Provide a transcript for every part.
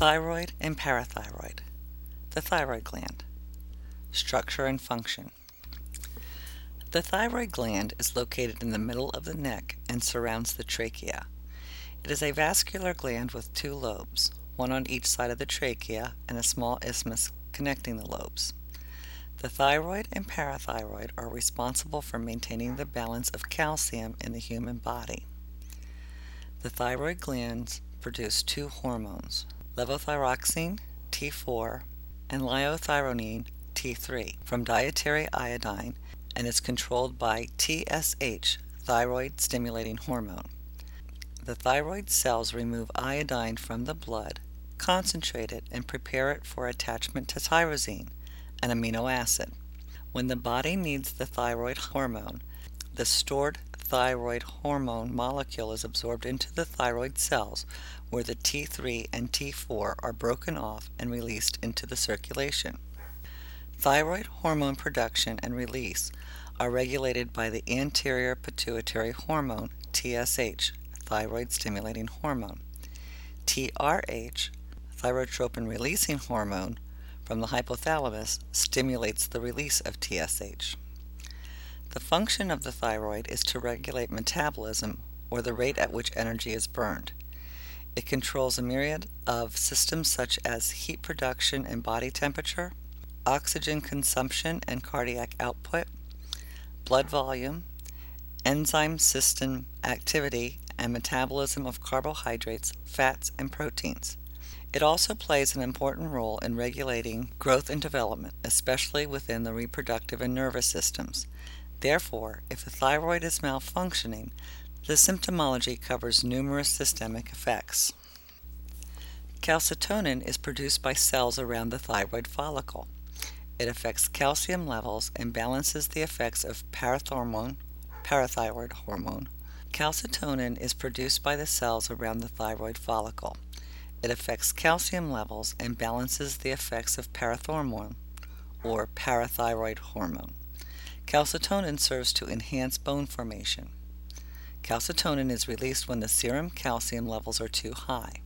Thyroid and parathyroid. The thyroid gland. Structure and function. The thyroid gland is located in the middle of the neck and surrounds the trachea. It is a vascular gland with two lobes, one on each side of the trachea and a small isthmus connecting the lobes. The thyroid and parathyroid are responsible for maintaining the balance of calcium in the human body. The thyroid glands produce two hormones, levothyroxine, T4, and liothyronine, T3, from dietary iodine and is controlled by TSH, thyroid stimulating hormone. The thyroid cells remove iodine from the blood, concentrate it, and prepare it for attachment to tyrosine, an amino acid. When the body needs the thyroid hormone, the stored thyroid hormone molecule is absorbed into the thyroid cells where the T3 and T4 are broken off and released into the circulation. Thyroid hormone production and release are regulated by the anterior pituitary hormone, TSH, thyroid stimulating hormone. TRH, thyrotropin releasing hormone, from the hypothalamus stimulates the release of TSH. The function of the thyroid is to regulate metabolism or the rate at which energy is burned. It controls a myriad of systems such as heat production and body temperature, oxygen consumption and cardiac output, blood volume, enzyme system activity, and metabolism of carbohydrates, fats, and proteins. It also plays an important role in regulating growth and development, especially within the reproductive and nervous systems. Therefore, if the thyroid is malfunctioning, the symptomology covers numerous systemic effects. Calcitonin is produced by cells around the thyroid follicle. It affects calcium levels and balances the effects of parathormone, parathyroid hormone. Calcitonin is produced by the cells around the thyroid follicle. It affects calcium levels and balances the effects of parathormone or parathyroid hormone. Calcitonin serves to enhance bone formation. Calcitonin is released when the serum calcium levels are too high.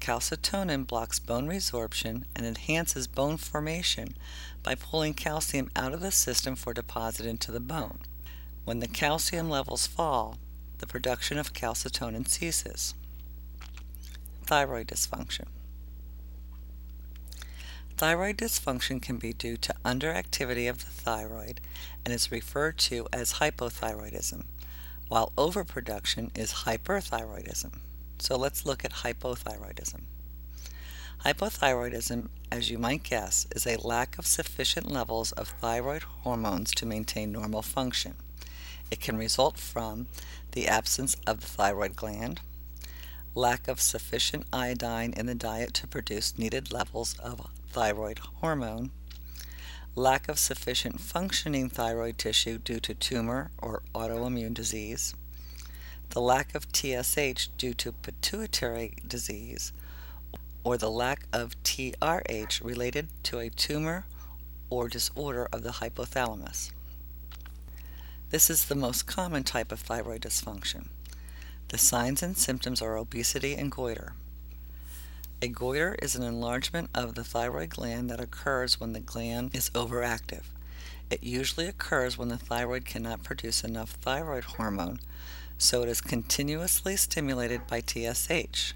Calcitonin blocks bone resorption and enhances bone formation by pulling calcium out of the system for deposit into the bone. When the calcium levels fall, the production of calcitonin ceases. Thyroid dysfunction. Thyroid dysfunction can be due to underactivity of the thyroid and is referred to as hypothyroidism, while overproduction is hyperthyroidism. So let's look at hypothyroidism. Hypothyroidism, as you might guess, is a lack of sufficient levels of thyroid hormones to maintain normal function. It can result from the absence of the thyroid gland, lack of sufficient iodine in the diet to produce needed levels of thyroid hormone, lack of sufficient functioning thyroid tissue due to tumor or autoimmune disease, the lack of TSH due to pituitary disease, or the lack of TRH related to a tumor or disorder of the hypothalamus. This is the most common type of thyroid dysfunction. The signs and symptoms are obesity and goiter. A goiter is an enlargement of the thyroid gland that occurs when the gland is overactive. It usually occurs when the thyroid cannot produce enough thyroid hormone, so it is continuously stimulated by TSH.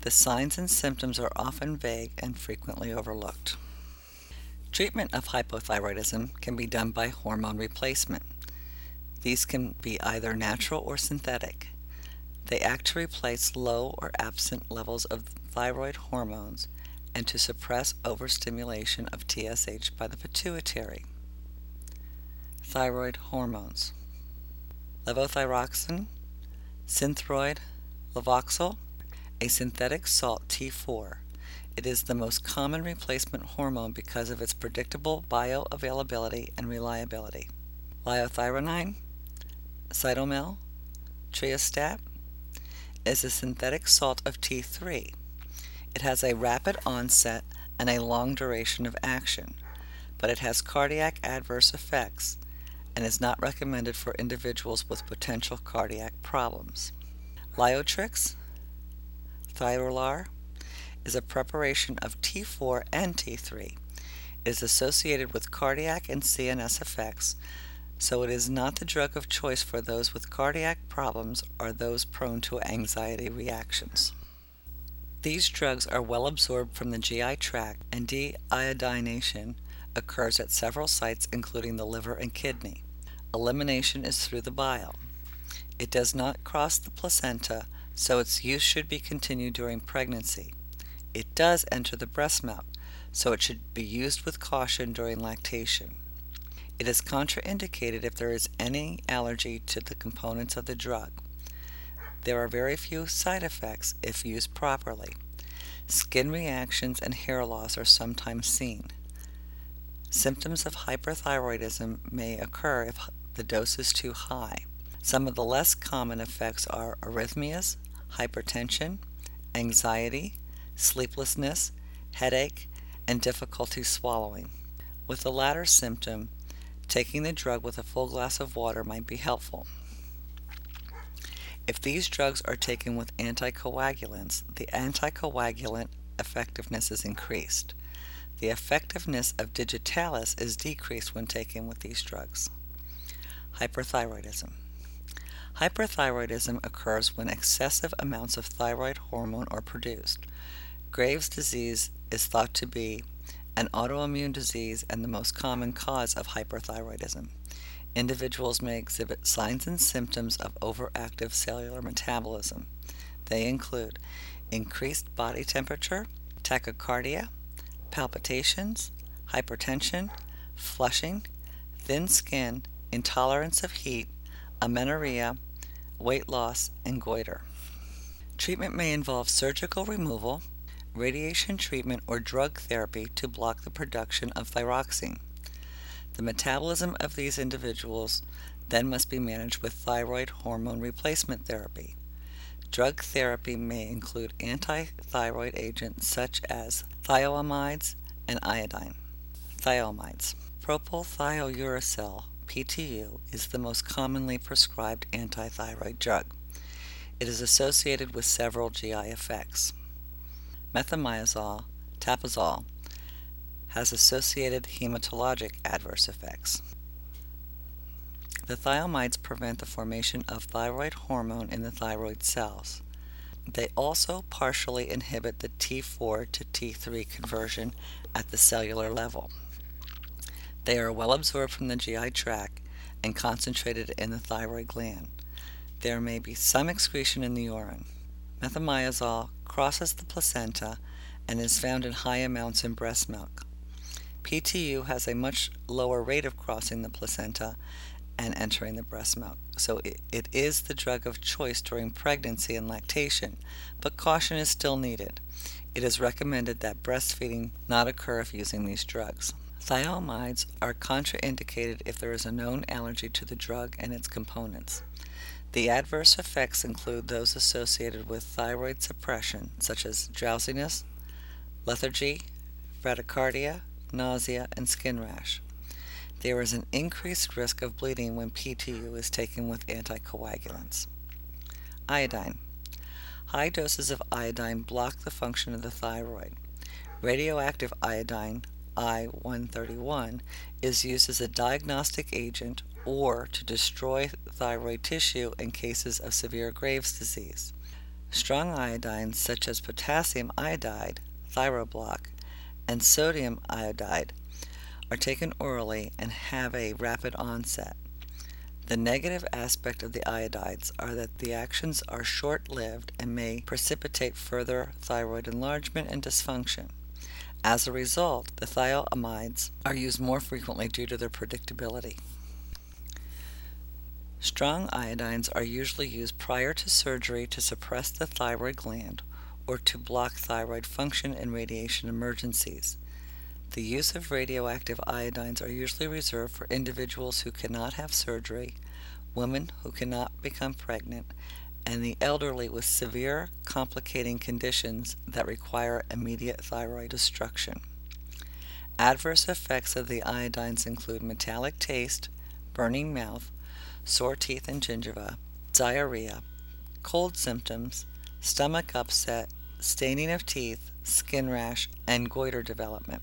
The signs and symptoms are often vague and frequently overlooked. Treatment of hypothyroidism can be done by hormone replacement. These can be either natural or synthetic. They act to replace low or absent levels of thyroid hormones and to suppress overstimulation of TSH by the pituitary. Thyroid hormones levothyroxine, synthroid, levoxyl, a synthetic salt T4. It is the most common replacement hormone because of its predictable bioavailability and reliability. Liothyronine, cytomel, triostat, is a synthetic salt of T3. It has a rapid onset and a long duration of action, but it has cardiac adverse effects and is not recommended for individuals with potential cardiac problems. Liotrix, Thyrolar, is a preparation of T4 and T3. It is associated with cardiac and CNS effects, so it is not the drug of choice for those with cardiac problems or those prone to anxiety reactions. These drugs are well absorbed from the GI tract and deiodination occurs at several sites including the liver and kidney. Elimination is through the bile. It does not cross the placenta, so its use should be continued during pregnancy. It does enter the breast milk, so it should be used with caution during lactation. It is contraindicated if there is any allergy to the components of the drug. There are very few side effects if used properly. Skin reactions and hair loss are sometimes seen. Symptoms of hyperthyroidism may occur if the dose is too high. Some of the less common effects are arrhythmias, hypertension, anxiety, sleeplessness, headache, and difficulty swallowing. With the latter symptom, taking the drug with a full glass of water might be helpful. If these drugs are taken with anticoagulants, the anticoagulant effectiveness is increased. The effectiveness of digitalis is decreased when taken with these drugs. Hyperthyroidism. Hyperthyroidism occurs when excessive amounts of thyroid hormone are produced. Graves' disease is thought to be an autoimmune disease and the most common cause of hyperthyroidism. Individuals may exhibit signs and symptoms of overactive cellular metabolism. They include increased body temperature, tachycardia, palpitations, hypertension, flushing, thin skin, intolerance of heat, amenorrhea, weight loss, and goiter. Treatment may involve surgical removal, radiation treatment, or drug therapy to block the production of thyroxine. The metabolism of these individuals then must be managed with thyroid hormone replacement therapy. Drug therapy may include anti-thyroid agents such as thioamides and iodine. Thioamides. Propylthiouracil PTU is the most commonly prescribed antithyroid drug. It is associated with several GI effects. Methimazole, tapazole, has associated hematologic adverse effects. The thioamides prevent the formation of thyroid hormone in the thyroid cells. They also partially inhibit the T4 to T3 conversion at the cellular level. They are well absorbed from the GI tract and concentrated in the thyroid gland. There may be some excretion in the urine. Methimazole crosses the placenta and is found in high amounts in breast milk. PTU has a much lower rate of crossing the placenta and entering the breast milk, so it, it is the drug of choice during pregnancy and lactation, but caution is still needed. It is recommended that breastfeeding not occur if using these drugs. Thioamides are contraindicated if there is a known allergy to the drug and its components. The adverse effects include those associated with thyroid suppression, such as drowsiness, lethargy, bradycardia, nausea, and skin rash. There is an increased risk of bleeding when PTU is taken with anticoagulants. Iodine. High doses of iodine block the function of the thyroid. Radioactive iodine I-131 is used as a diagnostic agent or to destroy thyroid tissue in cases of severe Graves' disease. Strong iodines such as potassium iodide, ThyroBlock, and sodium iodide are taken orally and have a rapid onset. The negative aspect of the iodides are that the actions are short-lived and may precipitate further thyroid enlargement and dysfunction. As a result, the thioamides are used more frequently due to their predictability. Strong iodines are usually used prior to surgery to suppress the thyroid gland or to block thyroid function in radiation emergencies. The use of radioactive iodines are usually reserved for individuals who cannot have surgery, women who cannot become pregnant, and the elderly with severe complicating conditions that require immediate thyroid destruction. Adverse effects of the iodines include metallic taste, burning mouth, sore teeth and gingiva, diarrhea, cold symptoms, stomach upset, staining of teeth, skin rash, and goiter development.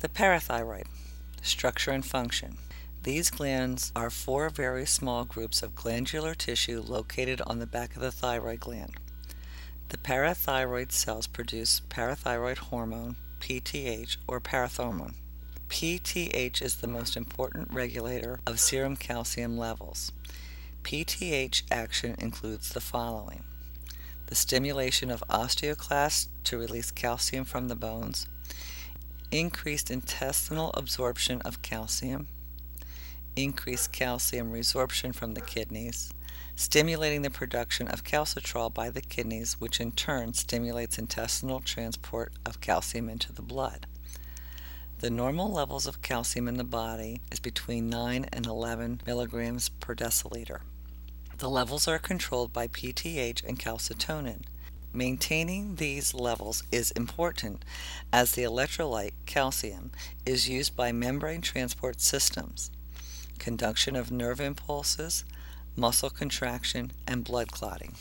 The parathyroid structure and function. These glands are four very small groups of glandular tissue located on the back of the thyroid gland. The parathyroid cells produce parathyroid hormone, PTH, or parathormone. PTH is the most important regulator of serum calcium levels. PTH action includes the following the stimulation of osteoclasts to release calcium from the bones, increased intestinal absorption of calcium, increased calcium resorption from the kidneys, stimulating the production of calcitriol by the kidneys, which in turn stimulates intestinal transport of calcium into the blood. The normal levels of calcium in the body is between 9 and 11 milligrams per deciliter. The levels are controlled by PTH and calcitonin. Maintaining these levels is important as the electrolyte calcium is used by membrane transport systems, conduction of nerve impulses, muscle contraction, and blood clotting.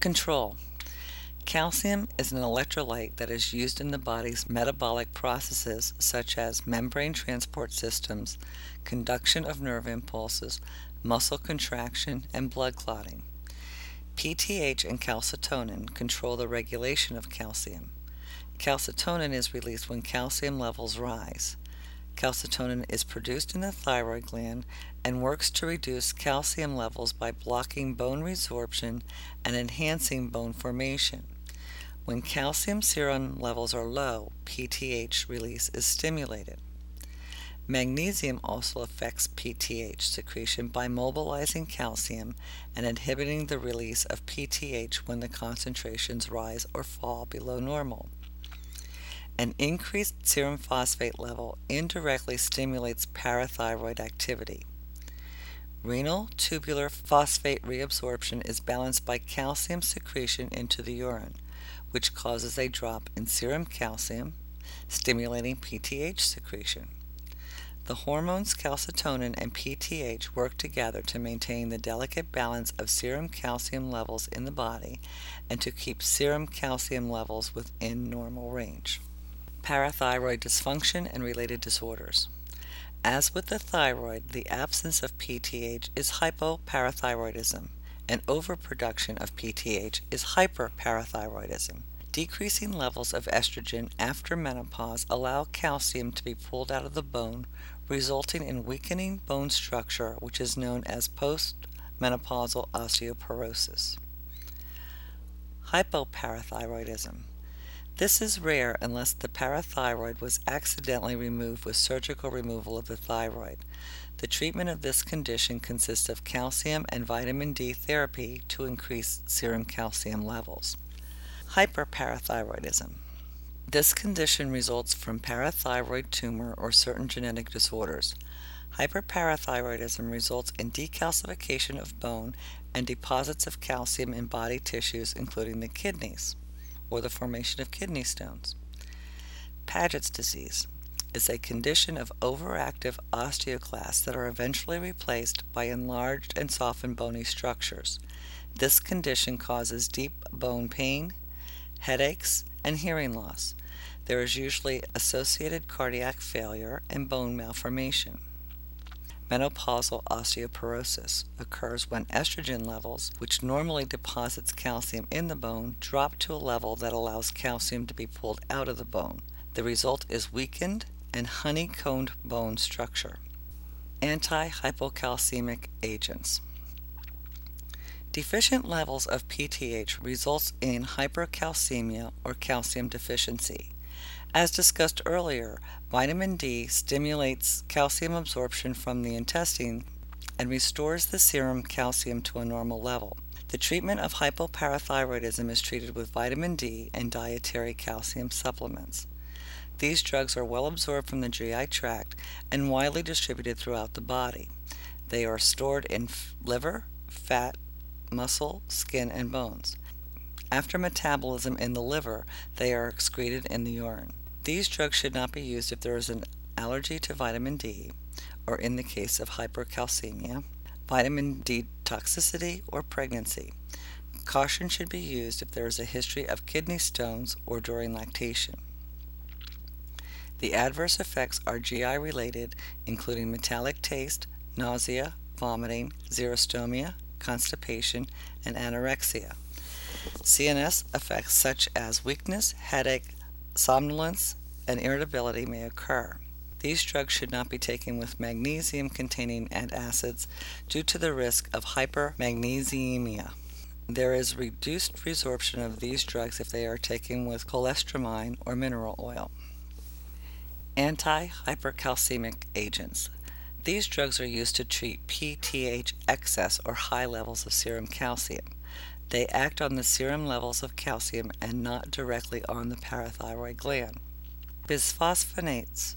Control Calcium is an electrolyte that is used in the body's metabolic processes such as membrane transport systems, conduction of nerve impulses, muscle contraction, and blood clotting. PTH and calcitonin control the regulation of calcium. Calcitonin is released when calcium levels rise. Calcitonin is produced in the thyroid gland and works to reduce calcium levels by blocking bone resorption and enhancing bone formation. When calcium serum levels are low, PTH release is stimulated. Magnesium also affects PTH secretion by mobilizing calcium and inhibiting the release of PTH when the concentrations rise or fall below normal. An increased serum phosphate level indirectly stimulates parathyroid activity. Renal tubular phosphate reabsorption is balanced by calcium secretion into the urine which causes a drop in serum calcium, stimulating PTH secretion. The hormones calcitonin and PTH work together to maintain the delicate balance of serum calcium levels in the body and to keep serum calcium levels within normal range. Parathyroid dysfunction and related disorders. As with the thyroid, the absence of PTH is hypoparathyroidism and overproduction of PTH is hyperparathyroidism. Decreasing levels of estrogen after menopause allow calcium to be pulled out of the bone, resulting in weakening bone structure, which is known as postmenopausal osteoporosis. Hypoparathyroidism. This is rare unless the parathyroid was accidentally removed with surgical removal of the thyroid. The treatment of this condition consists of calcium and vitamin D therapy to increase serum calcium levels. Hyperparathyroidism. This condition results from parathyroid tumor or certain genetic disorders. Hyperparathyroidism results in decalcification of bone and deposits of calcium in body tissues, including the kidneys, or the formation of kidney stones. Paget's disease is a condition of overactive osteoclasts that are eventually replaced by enlarged and softened bony structures. This condition causes deep bone pain, headaches, and hearing loss. There is usually associated cardiac failure and bone malformation. Menopausal osteoporosis occurs when estrogen levels, which normally deposits calcium in the bone, drop to a level that allows calcium to be pulled out of the bone. The result is weakened and honeycombed bone structure. Anti-hypocalcemic agents. Deficient levels of PTH results in hypercalcemia or calcium deficiency. As discussed earlier, vitamin D stimulates calcium absorption from the intestine and restores the serum calcium to a normal level. The treatment of hypoparathyroidism is treated with vitamin D and dietary calcium supplements. These drugs are well absorbed from the GI tract and widely distributed throughout the body. They are stored in liver, fat, muscle, skin, and bones. After metabolism in the liver, they are excreted in the urine. These drugs should not be used if there is an allergy to vitamin D, or in the case of hypercalcemia, vitamin D toxicity, or pregnancy. Caution should be used if there is a history of kidney stones or during lactation. The adverse effects are GI related, including metallic taste, nausea, vomiting, xerostomia, constipation, and anorexia. CNS effects such as weakness, headache, somnolence, and irritability may occur. These drugs should not be taken with magnesium containing antacids due to the risk of hypermagnesemia. There is reduced resorption of these drugs if they are taken with cholestyramine or mineral oil. Anti-hypercalcemic agents. These drugs are used to treat PTH excess or high levels of serum calcium. They act on the serum levels of calcium and not directly on the parathyroid gland. Bisphosphonates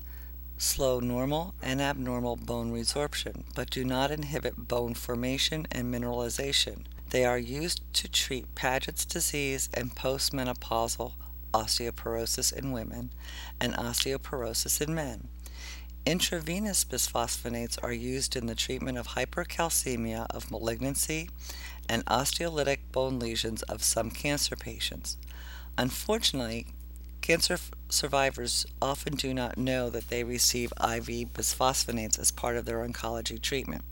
slow normal and abnormal bone resorption, but do not inhibit bone formation and mineralization. They are used to treat Paget's disease and postmenopausal osteoporosis in women, and osteoporosis in men. Intravenous bisphosphonates are used in the treatment of hypercalcemia of malignancy and osteolytic bone lesions of some cancer patients. Unfortunately, cancer survivors often do not know that they receive IV bisphosphonates as part of their oncology treatment.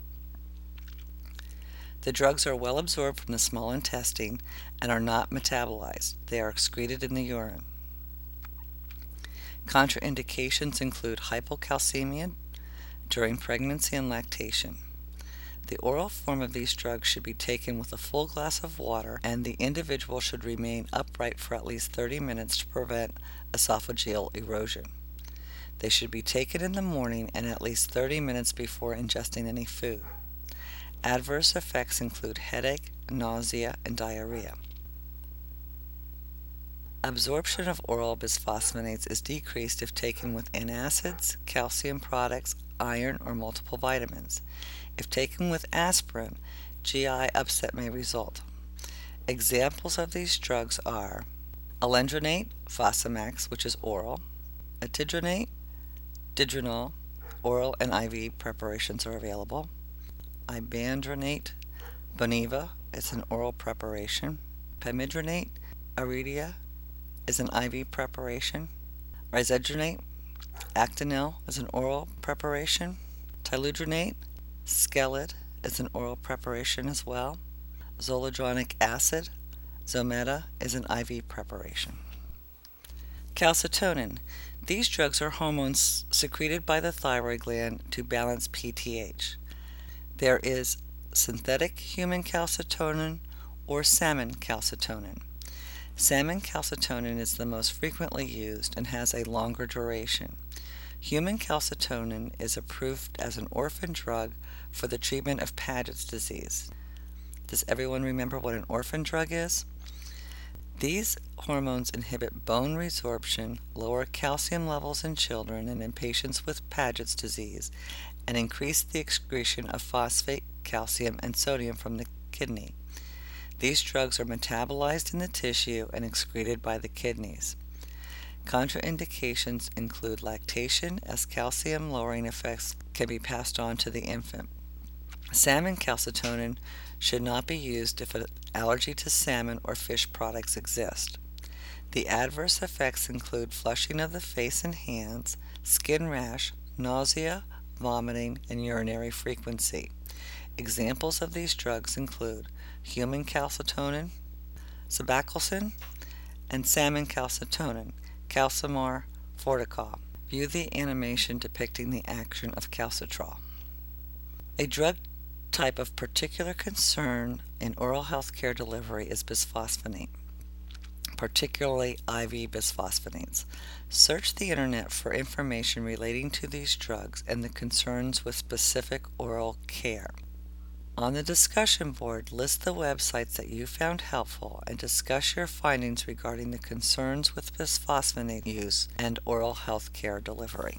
The drugs are well absorbed from the small intestine and are not metabolized. They are excreted in the urine. Contraindications include hypocalcemia during pregnancy and lactation. The oral form of these drugs should be taken with a full glass of water, and the individual should remain upright for at least 30 minutes to prevent esophageal erosion. They should be taken in the morning and at least 30 minutes before ingesting any food. Adverse effects include headache, nausea, and diarrhea. Absorption of oral bisphosphonates is decreased if taken with antacids, calcium products, iron, or multiple vitamins. If taken with aspirin, GI upset may result. Examples of these drugs are alendronate, Fosamax, which is oral, etidronate, Didronel, oral and IV preparations are available ibandronate Boniva is an oral preparation. Pamidronate Aredia is an IV preparation. Risedronate Actonel is an oral preparation. Tiludronate Skelid is an oral preparation as well. Zoledronic acid Zometa is an IV preparation. Calcitonin. These drugs are hormones secreted by the thyroid gland to balance PTH. There is synthetic human calcitonin or salmon calcitonin. Salmon calcitonin is the most frequently used and has a longer duration. Human calcitonin is approved as an orphan drug for the treatment of Paget's disease. Does everyone remember what an orphan drug is? These hormones inhibit bone resorption, lower calcium levels in children and in patients with Paget's disease, and increase the excretion of phosphate, calcium, and sodium from the kidney. These drugs are metabolized in the tissue and excreted by the kidneys. Contraindications include lactation, as calcium lowering effects can be passed on to the infant. Salmon calcitonin should not be used if an allergy to salmon or fish products exist. The adverse effects include flushing of the face and hands, skin rash, nausea, vomiting, and urinary frequency. Examples of these drugs include human calcitonin, Cibacalcin, and salmon calcitonin, Calcimar Fortical. View the animation depicting the action of calcitriol. A drug type of particular concern in oral health care delivery is bisphosphonate particularly IV bisphosphonates. Search the internet for information relating to these drugs and the concerns with specific oral care. On the discussion board, list the websites that you found helpful and discuss your findings regarding the concerns with bisphosphonate use and oral health care delivery.